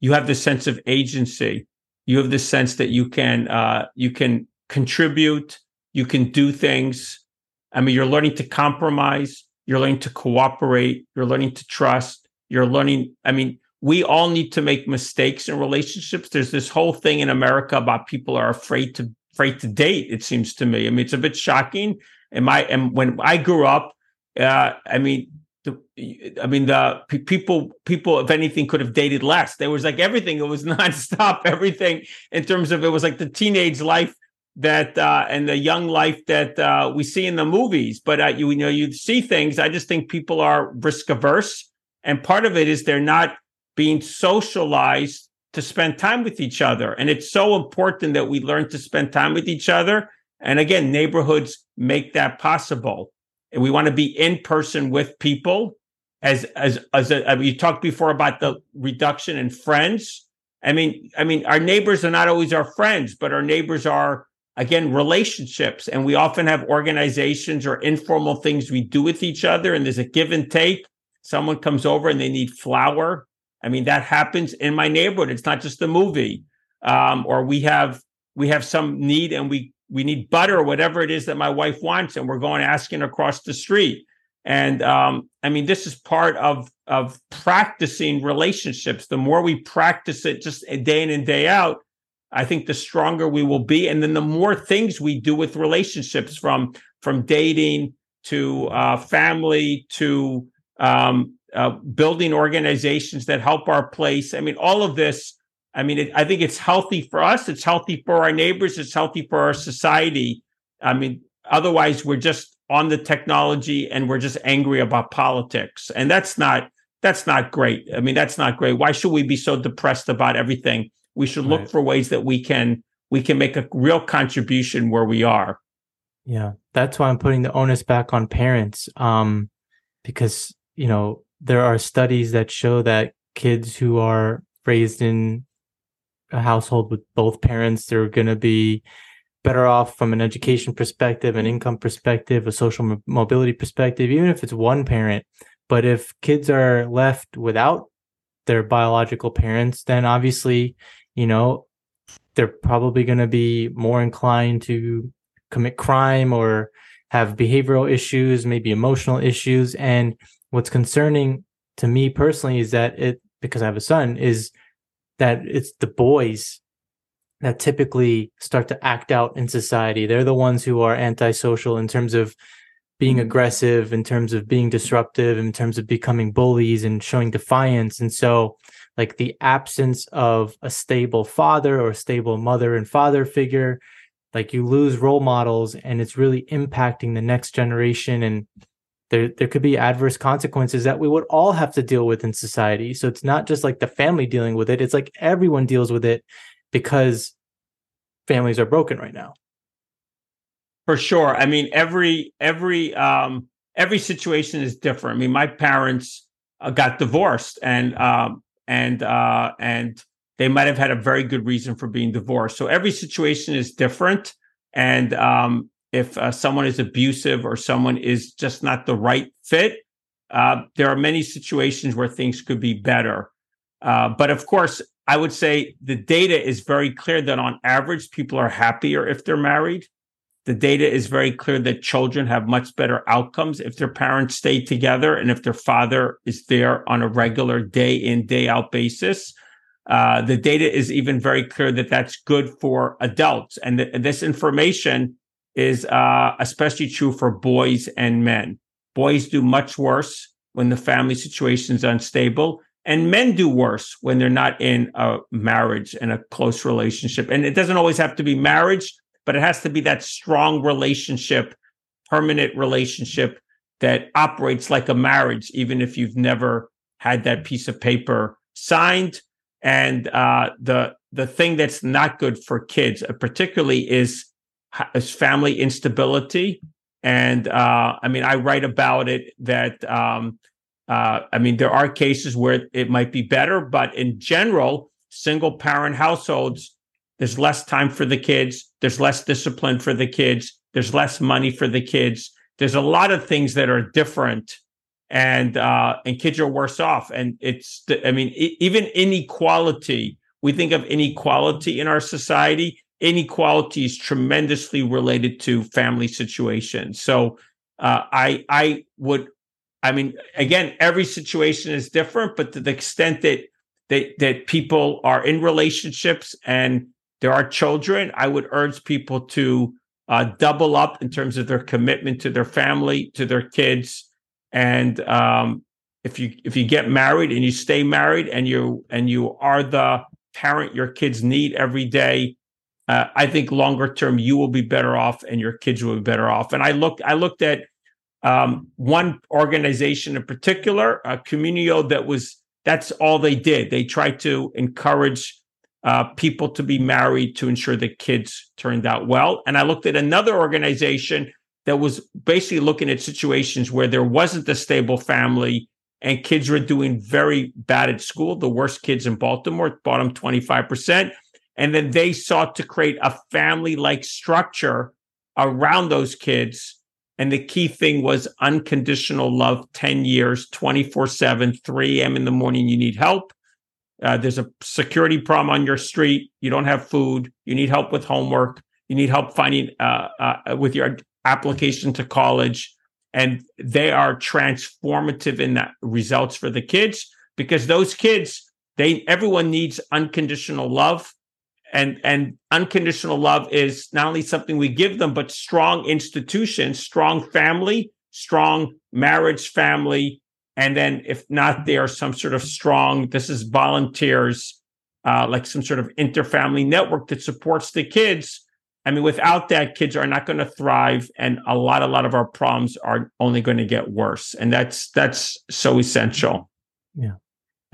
you have the sense of agency you have the sense that you can uh you can contribute, you can do things. I mean, you're learning to compromise, you're learning to cooperate, you're learning to trust, you're learning. I mean, we all need to make mistakes in relationships. There's this whole thing in America about people are afraid to afraid to date. It seems to me. I mean, it's a bit shocking. And my and when I grew up, uh, I mean, the, I mean, the people, people, if anything, could have dated less. There was like everything. It was nonstop. Everything in terms of it was like the teenage life that uh, and the young life that uh, we see in the movies. But uh, you, you know, you see things. I just think people are risk averse, and part of it is they're not being socialized to spend time with each other. And it's so important that we learn to spend time with each other. And again, neighborhoods make that possible. And we want to be in person with people. As as as a, I mean, you talked before about the reduction in friends. I mean, I mean, our neighbors are not always our friends, but our neighbors are again relationships and we often have organizations or informal things we do with each other and there's a give and take someone comes over and they need flour i mean that happens in my neighborhood. It's not just a movie um, or we have we have some need and we we need butter or whatever it is that my wife wants and we're going asking across the street. And um, i mean this is part of of practicing relationships. The more we practice it just day in and day out I think the stronger we will be, and then the more things we do with relationships, from from dating to uh, family to um, uh, building organizations that help our place. I mean, all of this. I mean, it, I think it's healthy for us. It's healthy for our neighbors. It's healthy for our society. I mean, otherwise, we're just on the technology and we're just angry about politics, and that's not that's not great. I mean, that's not great. Why should we be so depressed about everything? we should look right. for ways that we can we can make a real contribution where we are yeah that's why i'm putting the onus back on parents um because you know there are studies that show that kids who are raised in a household with both parents they're going to be better off from an education perspective an income perspective a social mobility perspective even if it's one parent but if kids are left without their biological parents then obviously you know, they're probably going to be more inclined to commit crime or have behavioral issues, maybe emotional issues. And what's concerning to me personally is that it, because I have a son, is that it's the boys that typically start to act out in society. They're the ones who are antisocial in terms of being mm-hmm. aggressive in terms of being disruptive in terms of becoming bullies and showing defiance and so like the absence of a stable father or stable mother and father figure like you lose role models and it's really impacting the next generation and there there could be adverse consequences that we would all have to deal with in society. So it's not just like the family dealing with it it's like everyone deals with it because families are broken right now. For sure. I mean every every um every situation is different. I mean my parents uh, got divorced and um and uh and they might have had a very good reason for being divorced. So every situation is different and um if uh, someone is abusive or someone is just not the right fit uh, there are many situations where things could be better uh, but of course i would say the data is very clear that on average people are happier if they're married the data is very clear that children have much better outcomes if their parents stay together and if their father is there on a regular day in, day out basis. Uh, the data is even very clear that that's good for adults. And th- this information is uh, especially true for boys and men. Boys do much worse when the family situation is unstable, and men do worse when they're not in a marriage and a close relationship. And it doesn't always have to be marriage but it has to be that strong relationship, permanent relationship that operates like a marriage, even if you've never had that piece of paper signed. And uh, the the thing that's not good for kids, uh, particularly, is is family instability. And uh, I mean, I write about it that um, uh, I mean, there are cases where it might be better, but in general, single parent households there's less time for the kids. There's less discipline for the kids. There's less money for the kids. There's a lot of things that are different, and uh, and kids are worse off. And it's, I mean, even inequality. We think of inequality in our society. Inequality is tremendously related to family situations. So uh, I I would, I mean, again, every situation is different, but to the extent that that that people are in relationships and there are children. I would urge people to uh, double up in terms of their commitment to their family, to their kids, and um, if you if you get married and you stay married and you and you are the parent your kids need every day, uh, I think longer term you will be better off and your kids will be better off. And I looked I looked at um, one organization in particular, a Communio, that was that's all they did. They tried to encourage uh, people to be married to ensure that kids turned out well. And I looked at another organization that was basically looking at situations where there wasn't a stable family and kids were doing very bad at school, the worst kids in Baltimore, bottom 25%. And then they sought to create a family like structure around those kids. And the key thing was unconditional love 10 years, 24 7, 3 a.m. in the morning, you need help. Uh, there's a security problem on your street. You don't have food. You need help with homework. You need help finding uh, uh, with your application to college. And they are transformative in that results for the kids because those kids, they everyone needs unconditional love. And, and unconditional love is not only something we give them, but strong institutions, strong family, strong marriage family, and then if not there are some sort of strong this is volunteers uh, like some sort of interfamily network that supports the kids. I mean without that kids are not going to thrive and a lot a lot of our problems are only going to get worse. And that's that's so essential. Yeah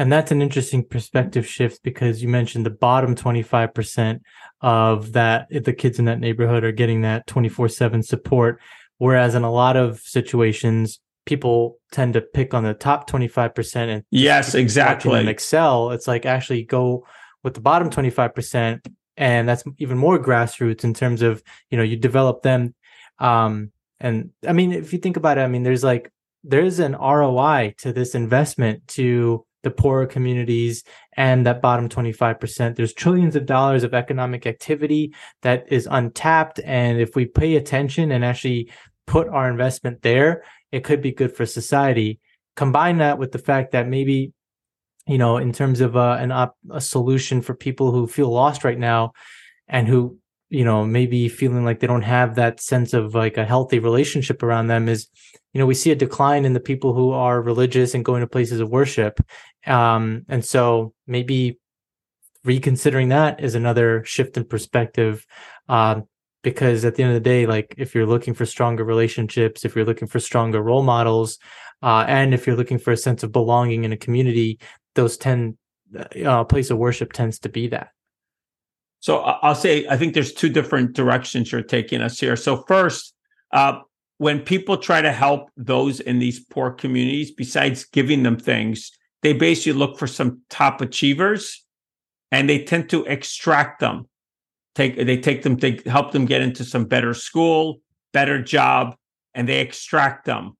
and that's an interesting perspective shift because you mentioned the bottom 25% of that the kids in that neighborhood are getting that 24/7 support. Whereas in a lot of situations people tend to pick on the top 25% and yes exactly. excel. It's like actually go with the bottom 25% and that's even more grassroots in terms of you know you develop them um and i mean if you think about it i mean there's like there's an roi to this investment to the poorer communities and that bottom 25%. There's trillions of dollars of economic activity that is untapped. And if we pay attention and actually put our investment there, it could be good for society. Combine that with the fact that maybe, you know, in terms of uh, an op- a solution for people who feel lost right now and who you know maybe feeling like they don't have that sense of like a healthy relationship around them is you know we see a decline in the people who are religious and going to places of worship. Um and so maybe reconsidering that is another shift in perspective um because at the end of the day like if you're looking for stronger relationships if you're looking for stronger role models uh, and if you're looking for a sense of belonging in a community those tend uh, place of worship tends to be that so i'll say i think there's two different directions you're taking us here. So first uh, when people try to help those in these poor communities besides giving them things they basically look for some top achievers and they tend to extract them. Take they take them to help them get into some better school better job and they extract them.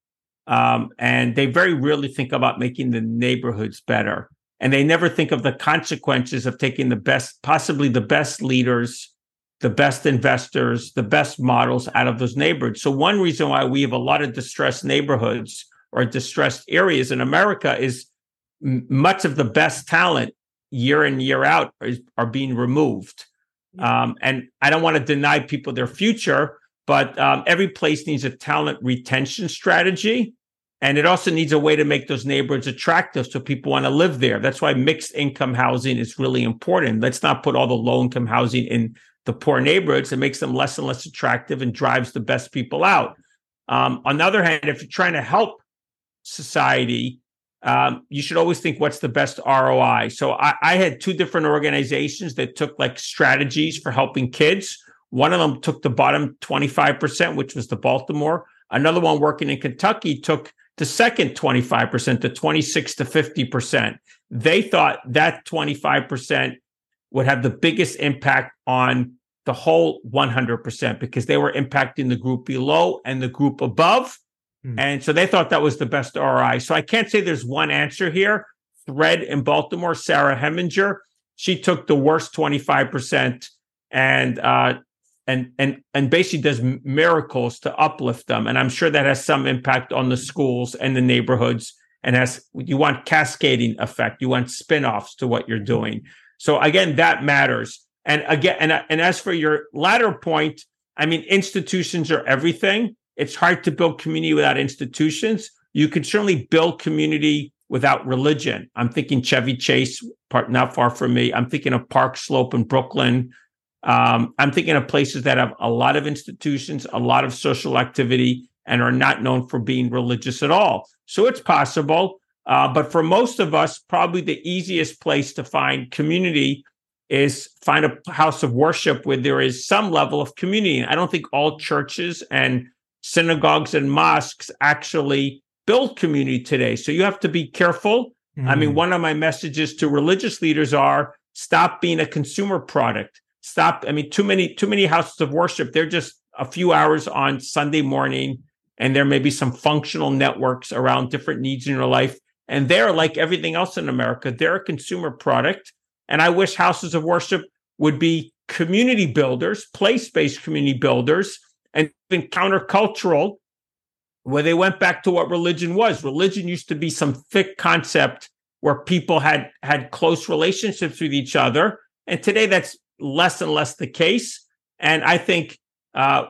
Um, and they very rarely think about making the neighborhoods better and they never think of the consequences of taking the best possibly the best leaders the best investors the best models out of those neighborhoods. So one reason why we have a lot of distressed neighborhoods or distressed areas in america is much of the best talent year in year out is, are being removed. Um, and I don't want to deny people their future, but um, every place needs a talent retention strategy. And it also needs a way to make those neighborhoods attractive so people want to live there. That's why mixed income housing is really important. Let's not put all the low income housing in the poor neighborhoods. It makes them less and less attractive and drives the best people out. Um, on the other hand, if you're trying to help society, um, you should always think what's the best ROI. So I, I, had two different organizations that took like strategies for helping kids. One of them took the bottom 25%, which was the Baltimore. Another one working in Kentucky took the second 25% to 26 to 50%. They thought that 25% would have the biggest impact on the whole 100% because they were impacting the group below and the group above Hmm. And so they thought that was the best RI. So I can't say there's one answer here. Thread in Baltimore, Sarah Hemminger, she took the worst 25% and uh, and and and basically does miracles to uplift them. And I'm sure that has some impact on the schools and the neighborhoods. And has you want cascading effect, you want spin-offs to what you're doing. So again, that matters. And again, and and as for your latter point, I mean, institutions are everything. It's hard to build community without institutions. You can certainly build community without religion. I'm thinking Chevy Chase, part not far from me. I'm thinking of Park Slope in Brooklyn. Um, I'm thinking of places that have a lot of institutions, a lot of social activity, and are not known for being religious at all. So it's possible. Uh, but for most of us, probably the easiest place to find community is find a house of worship where there is some level of community. I don't think all churches and synagogues and mosques actually build community today. So you have to be careful. Mm. I mean, mm. one of my messages to religious leaders are stop being a consumer product. Stop. I mean, too many, too many houses of worship. They're just a few hours on Sunday morning, and there may be some functional networks around different needs in your life. And they're like everything else in America, they're a consumer product. And I wish houses of worship would be community builders, place based community builders and even countercultural, where they went back to what religion was. Religion used to be some thick concept where people had had close relationships with each other, and today that's less and less the case. And I think uh,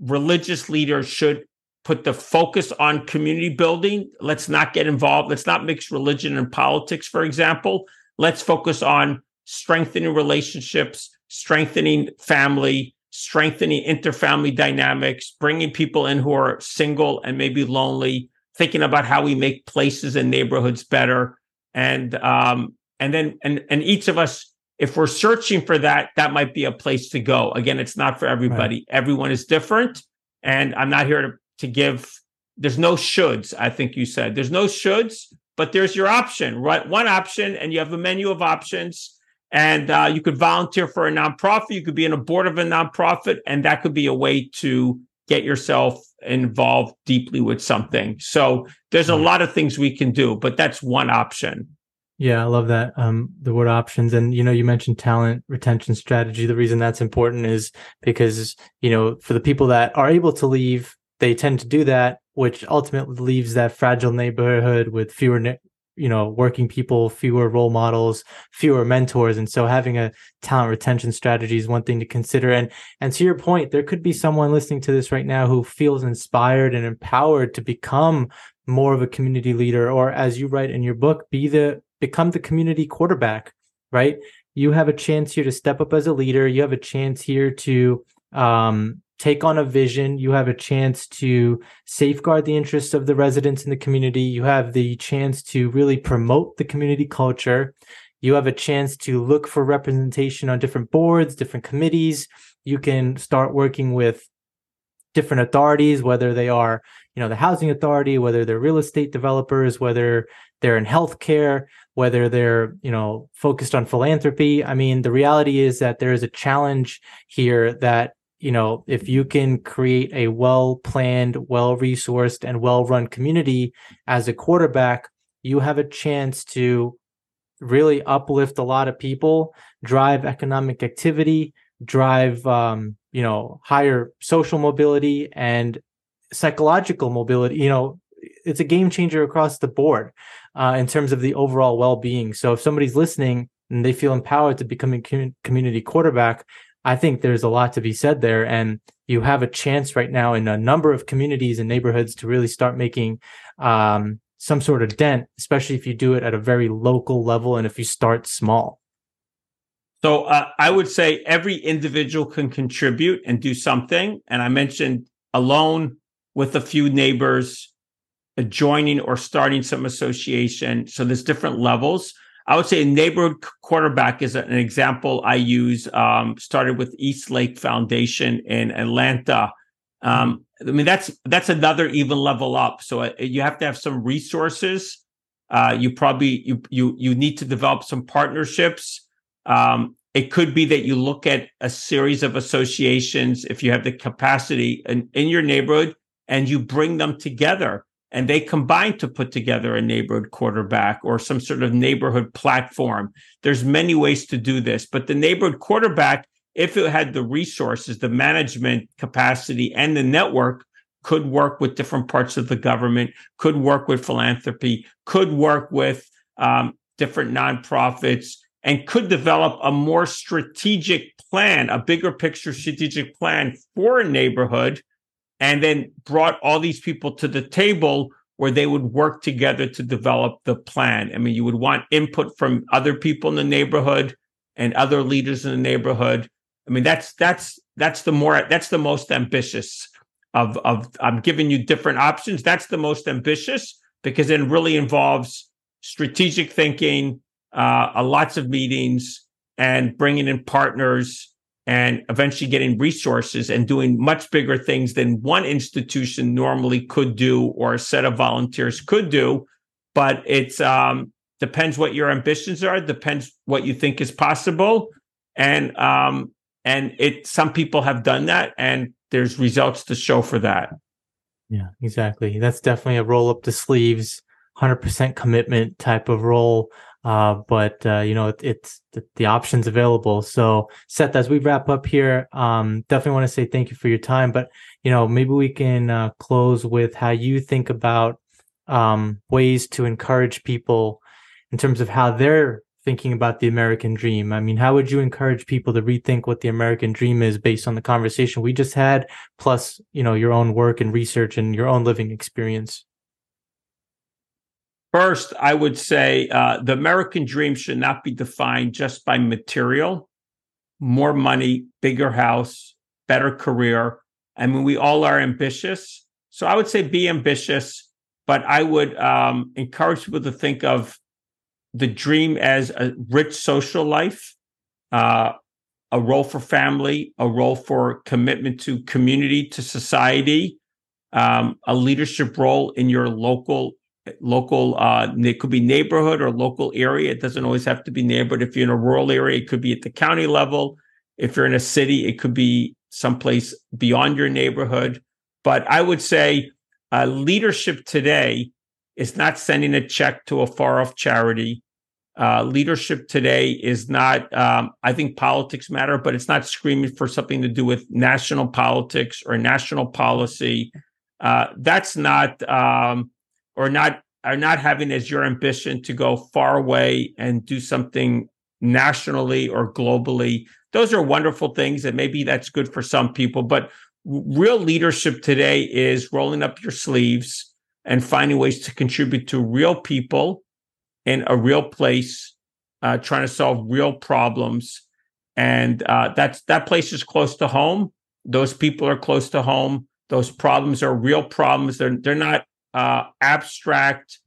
religious leaders should put the focus on community building. Let's not get involved. Let's not mix religion and politics, for example. Let's focus on strengthening relationships, strengthening family, strengthening interfamily dynamics, bringing people in who are single and maybe lonely, thinking about how we make places and neighborhoods better, and um, and then and and each of us, if we're searching for that, that might be a place to go. Again, it's not for everybody. Right. Everyone is different, and I'm not here to to give. There's no shoulds. I think you said there's no shoulds, but there's your option, right? One option, and you have a menu of options and uh, you could volunteer for a nonprofit. You could be in a board of a nonprofit, and that could be a way to get yourself involved deeply with something. So there's a lot of things we can do, but that's one option. Yeah, I love that. Um, the word options. And, you know, you mentioned talent retention strategy. The reason that's important is because, you know, for the people that are able to leave, they tend to do that, which ultimately leaves that fragile neighborhood with fewer you know working people fewer role models fewer mentors and so having a talent retention strategy is one thing to consider and and to your point there could be someone listening to this right now who feels inspired and empowered to become more of a community leader or as you write in your book be the become the community quarterback right you have a chance here to step up as a leader you have a chance here to um, take on a vision. You have a chance to safeguard the interests of the residents in the community. You have the chance to really promote the community culture. You have a chance to look for representation on different boards, different committees. You can start working with different authorities, whether they are, you know, the housing authority, whether they're real estate developers, whether they're in healthcare, whether they're, you know, focused on philanthropy. I mean, the reality is that there is a challenge here that you know, if you can create a well planned, well resourced, and well run community as a quarterback, you have a chance to really uplift a lot of people, drive economic activity, drive, um, you know, higher social mobility and psychological mobility. You know, it's a game changer across the board uh, in terms of the overall well being. So if somebody's listening and they feel empowered to become a community quarterback, I think there's a lot to be said there. And you have a chance right now in a number of communities and neighborhoods to really start making um, some sort of dent, especially if you do it at a very local level and if you start small. So uh, I would say every individual can contribute and do something. And I mentioned alone with a few neighbors, joining or starting some association. So there's different levels. I would say a neighborhood quarterback is an example I use. Um, started with East Lake Foundation in Atlanta. Um, I mean, that's that's another even level up. So uh, you have to have some resources. Uh, you probably you you you need to develop some partnerships. Um, it could be that you look at a series of associations if you have the capacity in, in your neighborhood and you bring them together and they combine to put together a neighborhood quarterback or some sort of neighborhood platform. There's many ways to do this, but the neighborhood quarterback, if it had the resources, the management capacity, and the network, could work with different parts of the government, could work with philanthropy, could work with um, different nonprofits, and could develop a more strategic plan, a bigger picture strategic plan for a neighborhood and then brought all these people to the table where they would work together to develop the plan. I mean, you would want input from other people in the neighborhood and other leaders in the neighborhood. I mean, that's that's that's the more that's the most ambitious of of I'm giving you different options. That's the most ambitious because it really involves strategic thinking, uh, lots of meetings, and bringing in partners and eventually getting resources and doing much bigger things than one institution normally could do or a set of volunteers could do. But it's um, depends what your ambitions are, depends what you think is possible, and um, and it some people have done that, and there's results to show for that. Yeah, exactly. That's definitely a roll up the sleeves, hundred percent commitment type of role. Uh, but uh, you know, it, it's the, the, options available. So, Seth, as we wrap up here, um, definitely want to say thank you for your time. But you know, maybe we can uh, close with how you think about um, ways to encourage people in terms of how they're thinking about the American dream. I mean, how would you encourage people to rethink what the American dream is based on the conversation we just had, plus you know your own work and research and your own living experience? First, I would say uh, the American dream should not be defined just by material, more money, bigger house, better career. I mean, we all are ambitious. So I would say be ambitious, but I would um, encourage people to think of the dream as a rich social life, uh, a role for family, a role for commitment to community, to society, um, a leadership role in your local local uh it could be neighborhood or local area. It doesn't always have to be neighborhood. If you're in a rural area it could be at the county level. If you're in a city it could be someplace beyond your neighborhood. But i would say uh, leadership today is not sending a check to a far off charity. Uh, leadership today is not um, i think politics matter but it's not screaming for something to do with national politics or national policy. Uh, that's not um, or not are not having as your ambition to go far away and do something nationally or globally. Those are wonderful things, and maybe that's good for some people. But real leadership today is rolling up your sleeves and finding ways to contribute to real people in a real place, uh, trying to solve real problems. And uh, that's that place is close to home. Those people are close to home. Those problems are real problems. They're they're not uh, abstract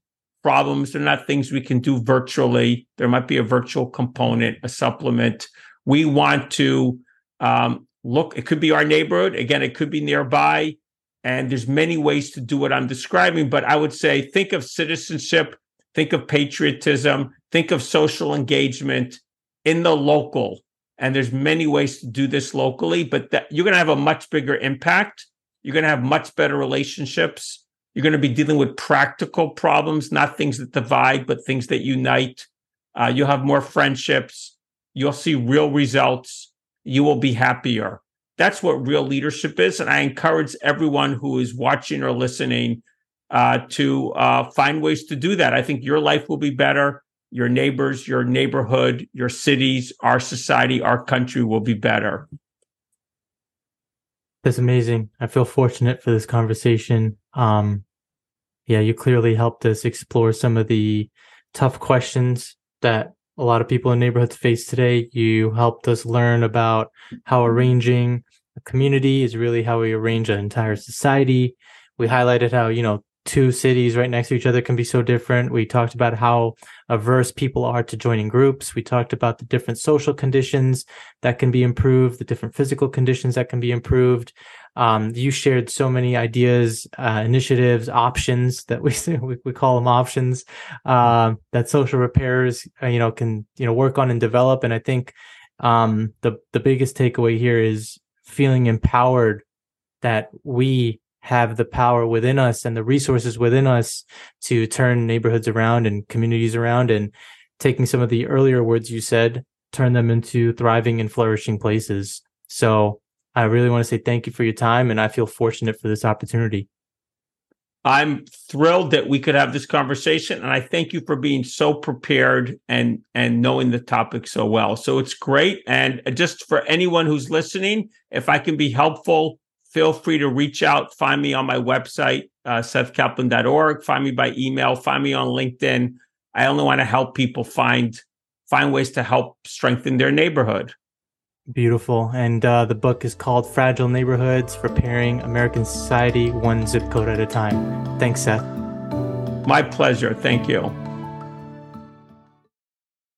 problems. They're not things we can do virtually. There might be a virtual component, a supplement. We want to um, look. It could be our neighborhood. Again, it could be nearby. And there's many ways to do what I'm describing. But I would say think of citizenship, think of patriotism, think of social engagement in the local. And there's many ways to do this locally, but that, you're going to have a much bigger impact. You're going to have much better relationships you're going to be dealing with practical problems, not things that divide, but things that unite. Uh, you'll have more friendships. You'll see real results. You will be happier. That's what real leadership is. And I encourage everyone who is watching or listening uh, to uh, find ways to do that. I think your life will be better. Your neighbors, your neighborhood, your cities, our society, our country will be better. That's amazing. I feel fortunate for this conversation. Um, yeah, you clearly helped us explore some of the tough questions that a lot of people in neighborhoods face today. You helped us learn about how arranging a community is really how we arrange an entire society. We highlighted how, you know, two cities right next to each other can be so different. We talked about how averse people are to joining groups. We talked about the different social conditions that can be improved, the different physical conditions that can be improved. Um, you shared so many ideas, uh, initiatives, options that we, we, call them options uh, that social repairers uh, you know can you know work on and develop. And I think um, the the biggest takeaway here is feeling empowered that we have the power within us and the resources within us to turn neighborhoods around and communities around and taking some of the earlier words you said turn them into thriving and flourishing places so i really want to say thank you for your time and i feel fortunate for this opportunity i'm thrilled that we could have this conversation and i thank you for being so prepared and and knowing the topic so well so it's great and just for anyone who's listening if i can be helpful feel free to reach out. Find me on my website, uh, sethkaplan.org. Find me by email. Find me on LinkedIn. I only want to help people find find ways to help strengthen their neighborhood. Beautiful. And uh, the book is called Fragile Neighborhoods Repairing American Society One Zip Code at a Time. Thanks, Seth. My pleasure. Thank you.